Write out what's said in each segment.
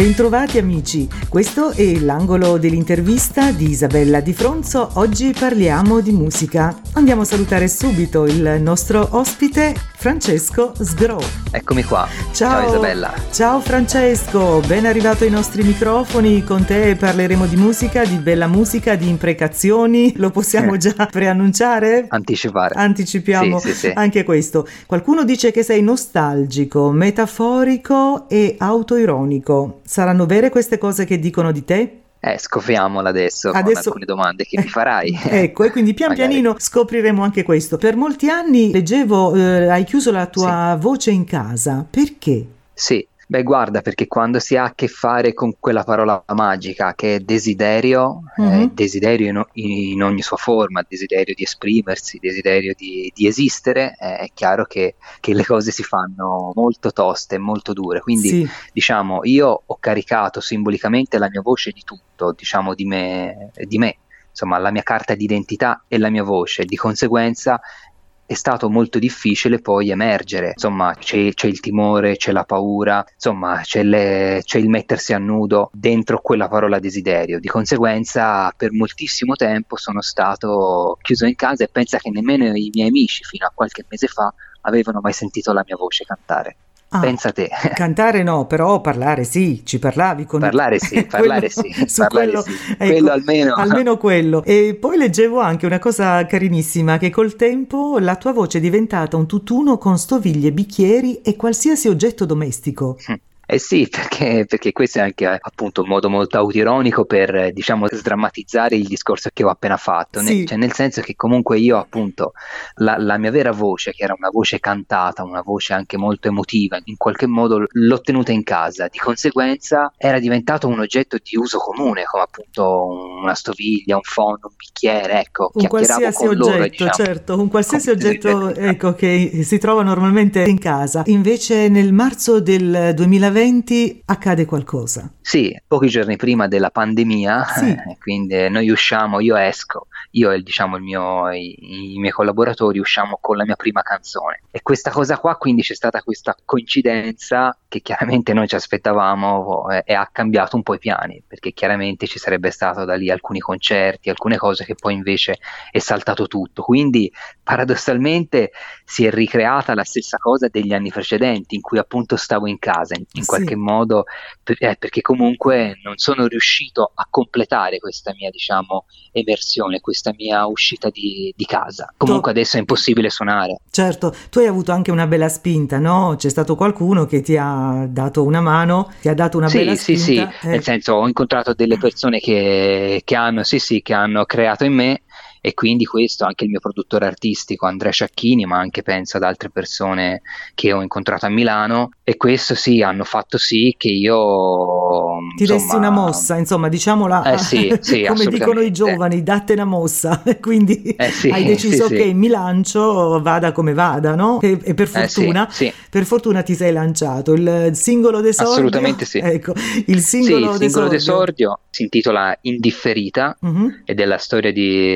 Bentrovati amici, questo è l'angolo dell'intervista di Isabella Di Fronzo. Oggi parliamo di musica. Andiamo a salutare subito il nostro ospite Francesco Sgro. Eccomi qua. Ciao. Ciao Isabella. Ciao Francesco, ben arrivato ai nostri microfoni. Con te parleremo di musica, di bella musica, di imprecazioni. Lo possiamo già preannunciare? Anticipare. Anticipiamo Sì, sì, sì. anche questo. Qualcuno dice che sei nostalgico, metaforico e autoironico. Saranno vere queste cose che dicono di te? Eh, scopriamola adesso, con Adesso- alcune domande che mi farai. Ecco, e quindi pian Magari. pianino scopriremo anche questo. Per molti anni leggevo, eh, hai chiuso la tua voce in casa. Perché? Sì, beh guarda, perché quando si ha a che fare con quella parola magica che è desiderio, eh, Mhm. desiderio in, in ogni sua forma, desiderio di esprimersi, desiderio di, di esistere, eh, è chiaro che, che le cose si fanno molto toste, molto dure. Quindi Sì, diciamo, io ho caricato simbolicamente la mia voce di tutto, diciamo, di me, di me, insomma, la mia carta d'identità e la mia voce, di conseguenza è stato molto difficile poi emergere, insomma, c'è, c'è il timore, c'è la paura, insomma, c'è, le- c'è il mettersi a nudo dentro quella parola desiderio, di conseguenza per moltissimo tempo sono stato chiuso in casa e pensa che nemmeno i miei amici fino a qualche mese fa avevano mai sentito la mia voce cantare. Ah, Pensa te. cantare no, però parlare sì, ci parlavi con Parlare sì, parlare sì, su parlare quello, sì. ecco, Quello almeno. almeno quello. E poi leggevo anche una cosa carinissima, che col tempo la tua voce è diventata un tutt'uno con stoviglie, bicchieri e qualsiasi oggetto domestico. Eh sì, perché, perché questo è anche appunto un modo molto autironico per, diciamo, sdrammatizzare il discorso che ho appena fatto, Ne- Sì. cioè, nel senso che comunque io appunto la, la mia vera voce, che era una voce cantata, una voce anche molto emotiva, in qualche modo l'ho tenuta in casa, di conseguenza era diventato un oggetto di uso comune, come appunto una stoviglia, un fondo, un bicchiere, ecco, Un qualsiasi con loro, oggetto, diciamo. certo, un qualsiasi oggetto ecco, che si trova normalmente in casa. Invece nel marzo del 2020 accade qualcosa. Sì, pochi giorni prima della pandemia, Sì. eh, quindi eh, noi usciamo, io esco, io e diciamo il mio, i, i miei collaboratori usciamo con la mia prima canzone e questa cosa qua quindi c'è stata questa coincidenza che chiaramente noi ci aspettavamo eh, e ha cambiato un po' i piani perché chiaramente ci sarebbe stato da lì alcuni concerti, alcune cose che poi invece è saltato tutto, quindi paradossalmente si è ricreata la stessa cosa degli anni precedenti in cui appunto stavo in casa in, in Sì. qualche modo per- eh, perché comunque non sono riuscito a completare questa mia, diciamo, emersione, questa mia uscita di, di casa. Comunque adesso è impossibile suonare. Certo, tu hai avuto anche una bella spinta, no? C'è stato qualcuno che ti ha dato una mano, ti ha dato una sì, bella sì, sì, spinta. eh. nel senso ho incontrato delle persone che, che hanno, sì, sì, che hanno creato in me e quindi questo anche il mio produttore artistico Andrea Sciacchini, ma anche penso ad altre persone che ho incontrato a Milano e questo sì, hanno fatto sì che io Ti dessi una mossa, insomma, diciamola Eh sì, sì, come dicono i giovani, datte una mossa. Quindi Eh sì, hai deciso che sì. mi lancio, vada come vada, no? E, e per Eh fortuna, sì. per fortuna ti sei lanciato. Il singolo d'esordio. Assolutamente sì. Ecco, il singolo il singolo d'esordio. si intitola Indifferita Mhm. ed è la storia di,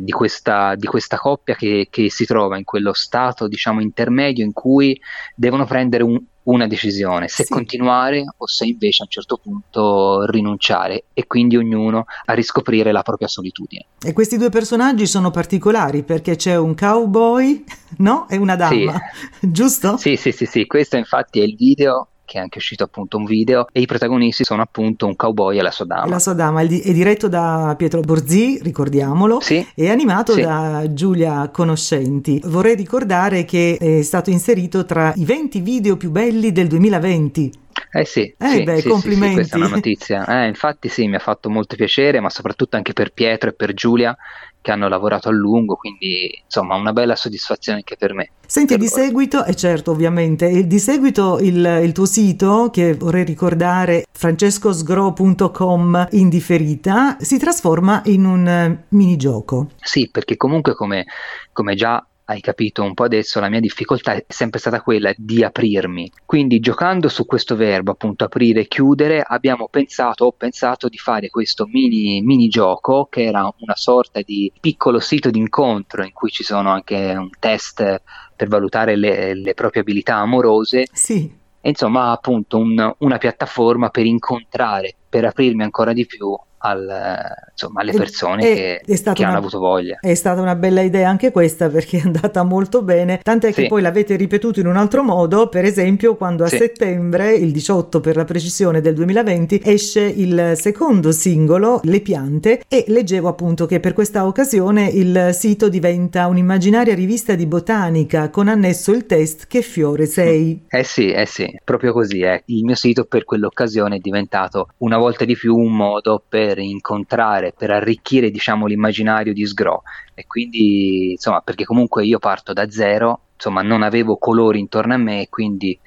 di questa, di questa coppia che, che si trova in quello stato, diciamo, intermedio in cui devono prendere un- una decisione, se Sì. continuare o se invece a un certo punto rinunciare e quindi ognuno a riscoprire la propria solitudine. E questi due personaggi sono particolari perché c'è un cowboy, no? E una dama, giusto? Sì, sì, sì, sì, questo infatti è il video, che è anche uscito appunto un video, e i protagonisti sono appunto un cowboy e la sua dama. La sua dama è di- è diretto da Pietro Borzì, ricordiamolo, Sì, e animato Sì. da Giulia Conoscenti. Vorrei ricordare che è stato inserito tra i 20 video più belli del 2020. Eh sì, Eh sì, beh, sì, sì, sì, complimenti. questa è una notizia. Eh, infatti sì, mi ha fatto molto piacere, ma soprattutto anche per Pietro e per Giulia che hanno lavorato a lungo, quindi insomma una bella soddisfazione anche per me. Senti, Per di loro. seguito, e certo ovviamente, e di seguito il, il tuo sito, che vorrei ricordare, francescosgro.com in differita, si trasforma in un eh, minigioco. Sì, perché comunque come, come già hai capito? Un po' adesso, la mia difficoltà è sempre stata quella di aprirmi. Quindi giocando su questo verbo, appunto aprire e chiudere, abbiamo pensato, ho pensato di fare questo mini, mini gioco che era una sorta di piccolo sito d'incontro in cui ci sono anche un test per valutare le, le proprie abilità amorose. Sì, e insomma appunto un, una piattaforma per incontrare, per aprirmi ancora di più al, insomma, alle persone è, che, è che una, hanno avuto voglia. È stata una bella idea anche questa perché è andata molto bene, tant'è sì. che poi l'avete ripetuto in un altro modo, per esempio quando a sì. settembre, il 18 per la precisione del 2020, esce il secondo singolo, Le piante, e leggevo appunto che per questa occasione il sito diventa un'immaginaria rivista di botanica con annesso il test Che fiore sei. Eh sì, eh sì, proprio così è. Eh. Il mio sito per quell'occasione è diventato una volta di più un modo per per incontrare, per arricchire diciamo l'immaginario di Sgro. E quindi insomma perché comunque io parto da zero, insomma non avevo colori intorno a me quindi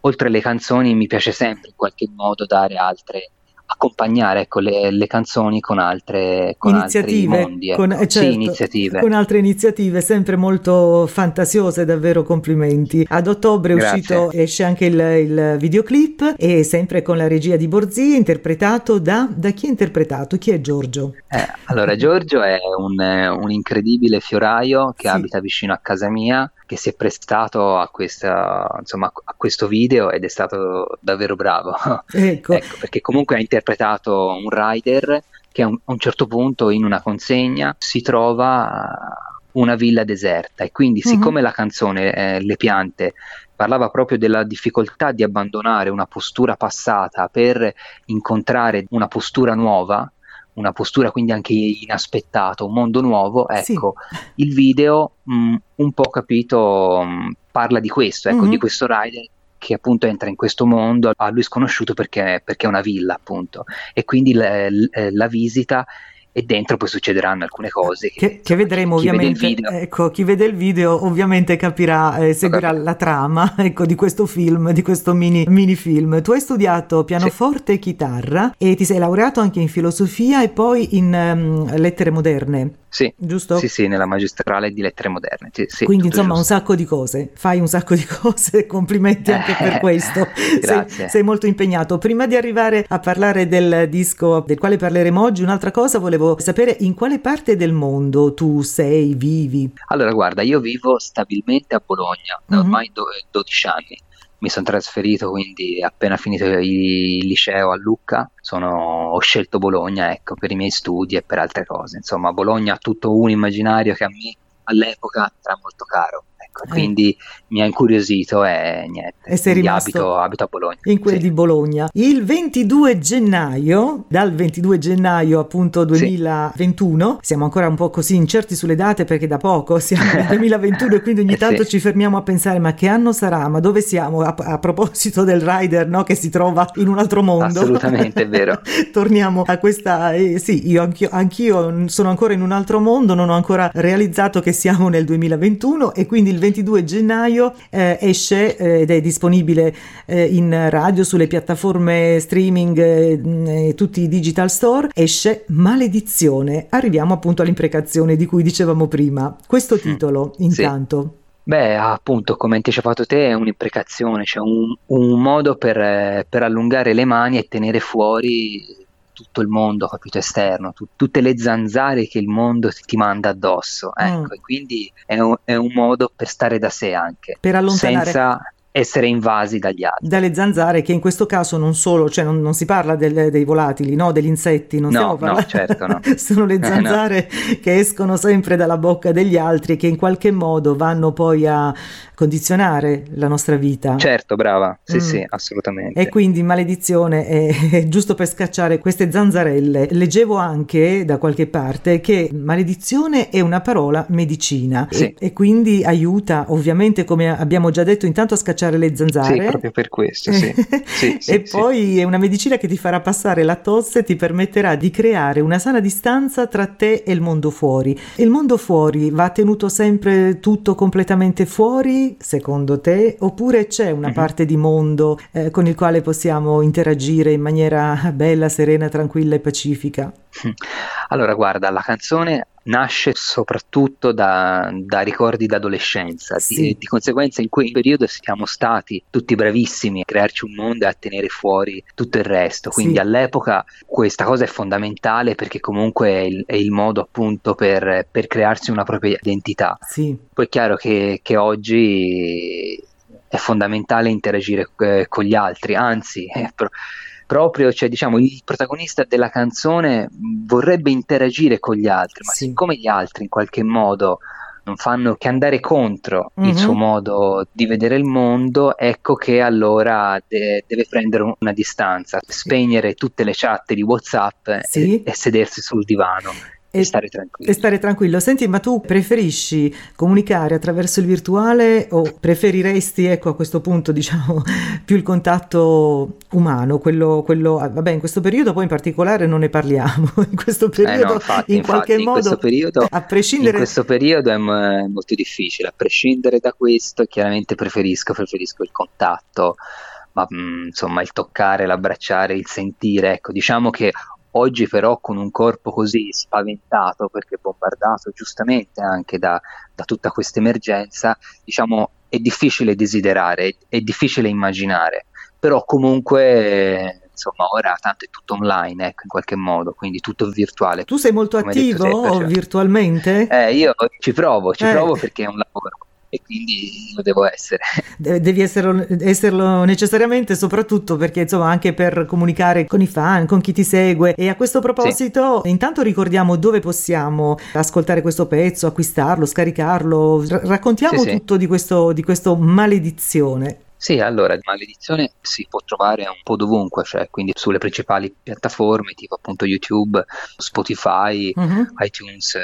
oltre alle canzoni mi piace sempre in qualche modo dare altre accompagnare ecco, le, le, canzoni con altre con iniziative, mondi, ecco. con, eh, certo, sì, iniziative. con altre iniziative sempre molto fantasiose, davvero complimenti. Ad ottobre è uscito, esce anche il, il, videoclip e sempre con la regia di Borzi, interpretato da, da chi è interpretato? Chi è Giorgio? Eh, allora Giorgio è un, un incredibile fioraio che sì. abita vicino a casa mia che si è prestato a, questa, insomma, a questo video ed è stato davvero bravo. Ecco. ecco perché comunque ha interpretato un rider che a un, a un certo punto in una consegna si trova una villa deserta e quindi mm-hmm. siccome la canzone eh, Le piante parlava proprio della difficoltà di abbandonare una postura passata per incontrare una postura nuova, una postura quindi anche inaspettata, un mondo nuovo, ecco, sì. il video mh, mm, un po' capito mh, parla di questo, ecco, mm-hmm. di questo rider che appunto entra in questo mondo a lui sconosciuto perché, perché è una villa appunto e quindi la, la visita e dentro poi succederanno alcune cose che, che, che vedremo chi, ovviamente chi vede ecco chi vede il video ovviamente capirà eh, seguirà okay. la trama ecco di questo film di questo mini, mini film tu hai studiato pianoforte sì. e chitarra e ti sei laureato anche in filosofia e poi in um, lettere moderne sì, giusto? Sì, sì, nella magistrale di lettere moderne. Sì, sì, Quindi insomma giusto. un sacco di cose, fai un sacco di cose, complimenti anche per questo. Grazie. Sei, sei, molto impegnato. Prima di arrivare a parlare del disco del quale parleremo oggi, un'altra cosa volevo sapere in quale parte del mondo tu sei, vivi? Allora guarda, io vivo stabilmente a Bologna da mm-hmm. ormai do- 12 anni mi sono trasferito quindi appena finito il liceo a Lucca sono, ho scelto Bologna ecco, per i miei studi e per altre cose insomma Bologna ha tutto un immaginario che a me all'epoca era molto caro ecco, eh. quindi mi ha incuriosito e niente. E sei rimasto abito, abito, a Bologna. In quel sì. di Bologna. Il 22 gennaio, dal 22 gennaio appunto 2021, sì. siamo ancora un po' così incerti sulle date perché da poco siamo nel 2021 e quindi ogni eh tanto sì. ci fermiamo a pensare ma che anno sarà, ma dove siamo? A, a proposito del rider no? che si trova in un altro mondo. Assolutamente, è vero. Torniamo a questa, eh, sì, io anch'io, anch'io sono ancora in un altro mondo, non ho ancora realizzato che siamo nel 2021 e quindi il 22 gennaio eh, esce eh, ed è disponibile eh, in radio, sulle piattaforme streaming eh, e tutti i digital store, esce Maledizione. Arriviamo appunto all'imprecazione di cui dicevamo prima. Questo titolo, intanto. Sì. Beh, appunto, come anticipato te, è un'imprecazione, cioè un, un modo per, per, allungare le mani e tenere fuori tutto il mondo, capito, esterno, tu, tutte le zanzare che il mondo ti manda addosso, mm. ecco, mm. e quindi è un, è un, modo per stare da sé anche, per allontanare... senza essere invasi dagli altri. Dalle zanzare che in questo caso non solo, cioè non, non si parla del, dei volatili, no, degli insetti, non no, no, certo, no. sono le zanzare no. che escono sempre dalla bocca degli altri e che in qualche modo vanno poi a condizionare la nostra vita. Certo, brava, sì mm. sì, assolutamente. E quindi maledizione è, è giusto per scacciare queste zanzarelle. Leggevo anche da qualche parte che maledizione è una parola medicina sì. e, e quindi aiuta ovviamente come abbiamo già detto intanto a scacciare cacciare le zanzare. Sì, proprio per questo, sì. sì, sì e poi è una medicina che ti farà passare la tosse e ti permetterà di creare una sana distanza tra te e il mondo fuori. Il mondo fuori va tenuto sempre tutto completamente fuori, secondo te, oppure c'è una mm-hmm. parte di mondo eh, con il quale possiamo interagire in maniera bella, serena, tranquilla e pacifica? Allora, guarda, la canzone nasce soprattutto da, da ricordi d'adolescenza, sì. di, di, conseguenza in quel periodo siamo stati tutti bravissimi a crearci un mondo e a tenere fuori tutto il resto, quindi sì. all'epoca questa cosa è fondamentale perché comunque è il, è il modo appunto per, per, crearsi una propria identità. Sì. Poi è chiaro che, che oggi è fondamentale interagire eh, con gli altri, anzi, eh, pro- proprio, cioè, diciamo, il protagonista della canzone vorrebbe interagire con gli altri, ma sì. siccome gli altri in qualche modo non fanno che andare contro mm-hmm. il suo mhm. modo di vedere il mondo, ecco che allora de- deve prendere una distanza, spegnere tutte le chat di WhatsApp sì. e-, e sedersi sul divano e, stare tranquillo. E stare tranquillo. Senti, ma tu preferisci comunicare attraverso il virtuale o preferiresti, ecco, a questo punto, diciamo, più il contatto umano, quello, quello ah, vabbè, in questo periodo poi in particolare non ne parliamo, in questo periodo, eh no, infatti, in infatti, qualche in modo, periodo, a prescindere... In questo periodo è m- molto difficile, a prescindere da questo, chiaramente preferisco, preferisco il contatto, ma mh, mm, insomma il toccare, l'abbracciare, il sentire, ecco, diciamo che Oggi però con un corpo così spaventato, perché bombardato giustamente anche da, da tutta questa emergenza, diciamo è difficile desiderare, è difficile immaginare, però comunque insomma ora tanto è tutto online ecco in qualche modo quindi tutto virtuale tu sei molto attivo te, cioè, virtualmente? Eh, io ci provo ci eh. provo perché è un lavoro e quindi lo devo essere. Devi esserlo, esserlo, necessariamente, soprattutto perché insomma anche per comunicare con i fan, con chi ti segue. E a questo proposito, sì. intanto ricordiamo dove possiamo ascoltare questo pezzo, acquistarlo, scaricarlo. R- raccontiamo sì, tutto sì. Di, questo, di questo maledizione. Sì, allora, Maledizione si può trovare un po' dovunque, cioè quindi sulle principali piattaforme tipo appunto YouTube, Spotify, uh-huh. iTunes,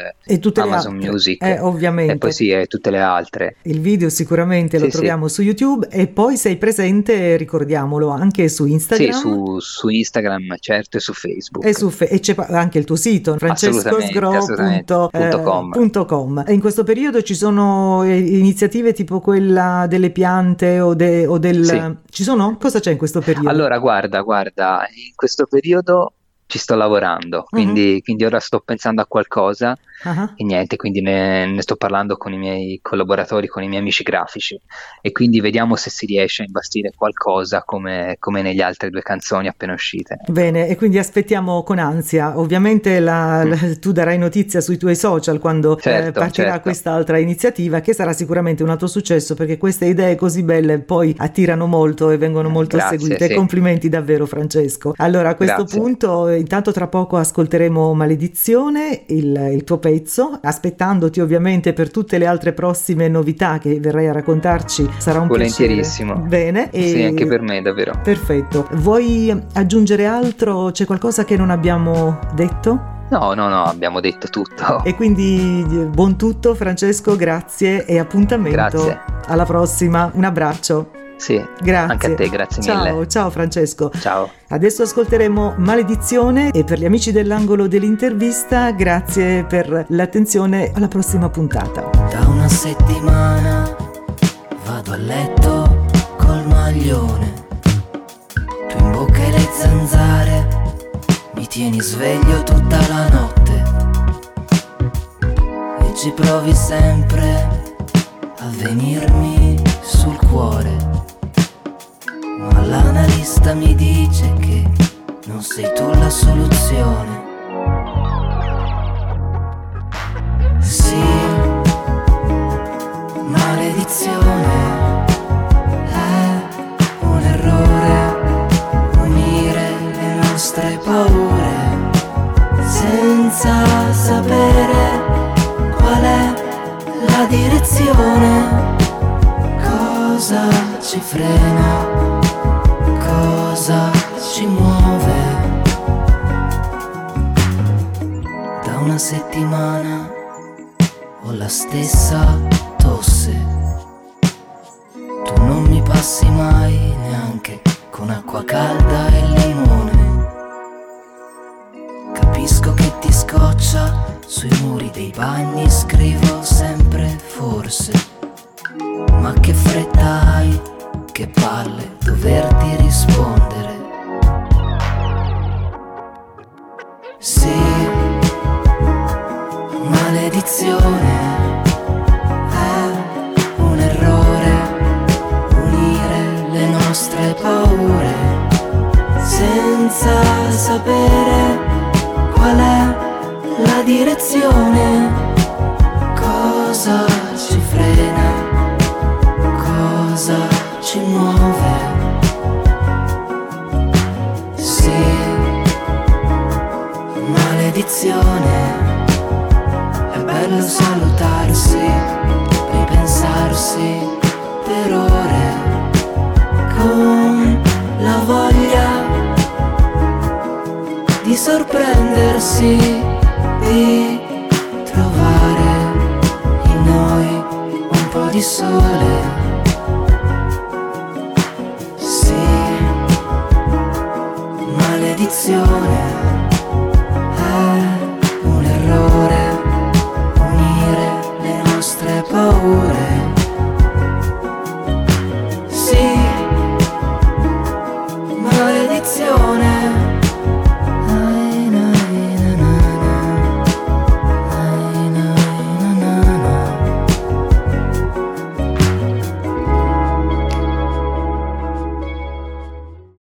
Amazon Music. Eh, ovviamente. E poi sì, e tutte le altre. Il video sicuramente lo troviamo sì. su YouTube e poi sei presente, ricordiamolo, anche su Instagram. Sì, su, su Instagram, certo, e su Facebook. E, su fe- e c'è anche il tuo sito, francescosgro.com. Eh, in questo periodo ci sono eh, iniziative tipo quella delle piante o de- o del... Sì. Ci sono? Cosa c'è in questo periodo? Allora, guarda, guarda, in questo periodo ci sto lavorando, quindi, uh-huh. quindi ora sto pensando a qualcosa uh-huh. e niente, quindi ne, ne, sto parlando con i miei collaboratori, con i miei amici grafici e quindi vediamo se si riesce a imbastire qualcosa come, come nelle altre due canzoni appena uscite. Bene, e quindi aspettiamo con ansia. Ovviamente la, mm. la, tu darai notizia sui tuoi social quando eh, certo, eh, partirà certo. quest'altra iniziativa che sarà sicuramente un altro successo perché queste idee così belle poi attirano molto e vengono molto Grazie, seguite. Sì. Complimenti davvero Francesco. Allora a questo Grazie. punto intanto tra poco ascolteremo Maledizione, il, il tuo pezzo, aspettandoti ovviamente per tutte le altre prossime novità che verrai a raccontarci. Sarà un Volentierissimo. piacere. Bene. E... Sì, anche per me, davvero. Perfetto. Vuoi aggiungere altro? C'è qualcosa che non abbiamo detto? No, no, no, abbiamo detto tutto. E quindi buon tutto Francesco, grazie e appuntamento grazie. alla prossima. Un abbraccio. Sì, grazie. Anche a te, grazie ciao, mille. Ciao Francesco. Ciao. Adesso ascolteremo Maledizione e per gli amici dell'angolo dell'intervista, grazie per l'attenzione alla prossima puntata. Da una settimana vado a letto col maglione, tu in bocca e le zanzare, mi tieni sveglio tutta la notte e ci provi sempre a venirmi sul cuore ma l'analista mi dice che non sei tu la soluzione. Sì, maledizione è un errore unire le nostre paure senza sapere direzione, cosa ci frena cosa ci muove. Da una settimana ho la stessa tosse. Tu non mi passi mai intuizione. È bello salutarsi, ripensarsi per ore con la voglia di sorprendersi, di trovare in noi un po' di sole.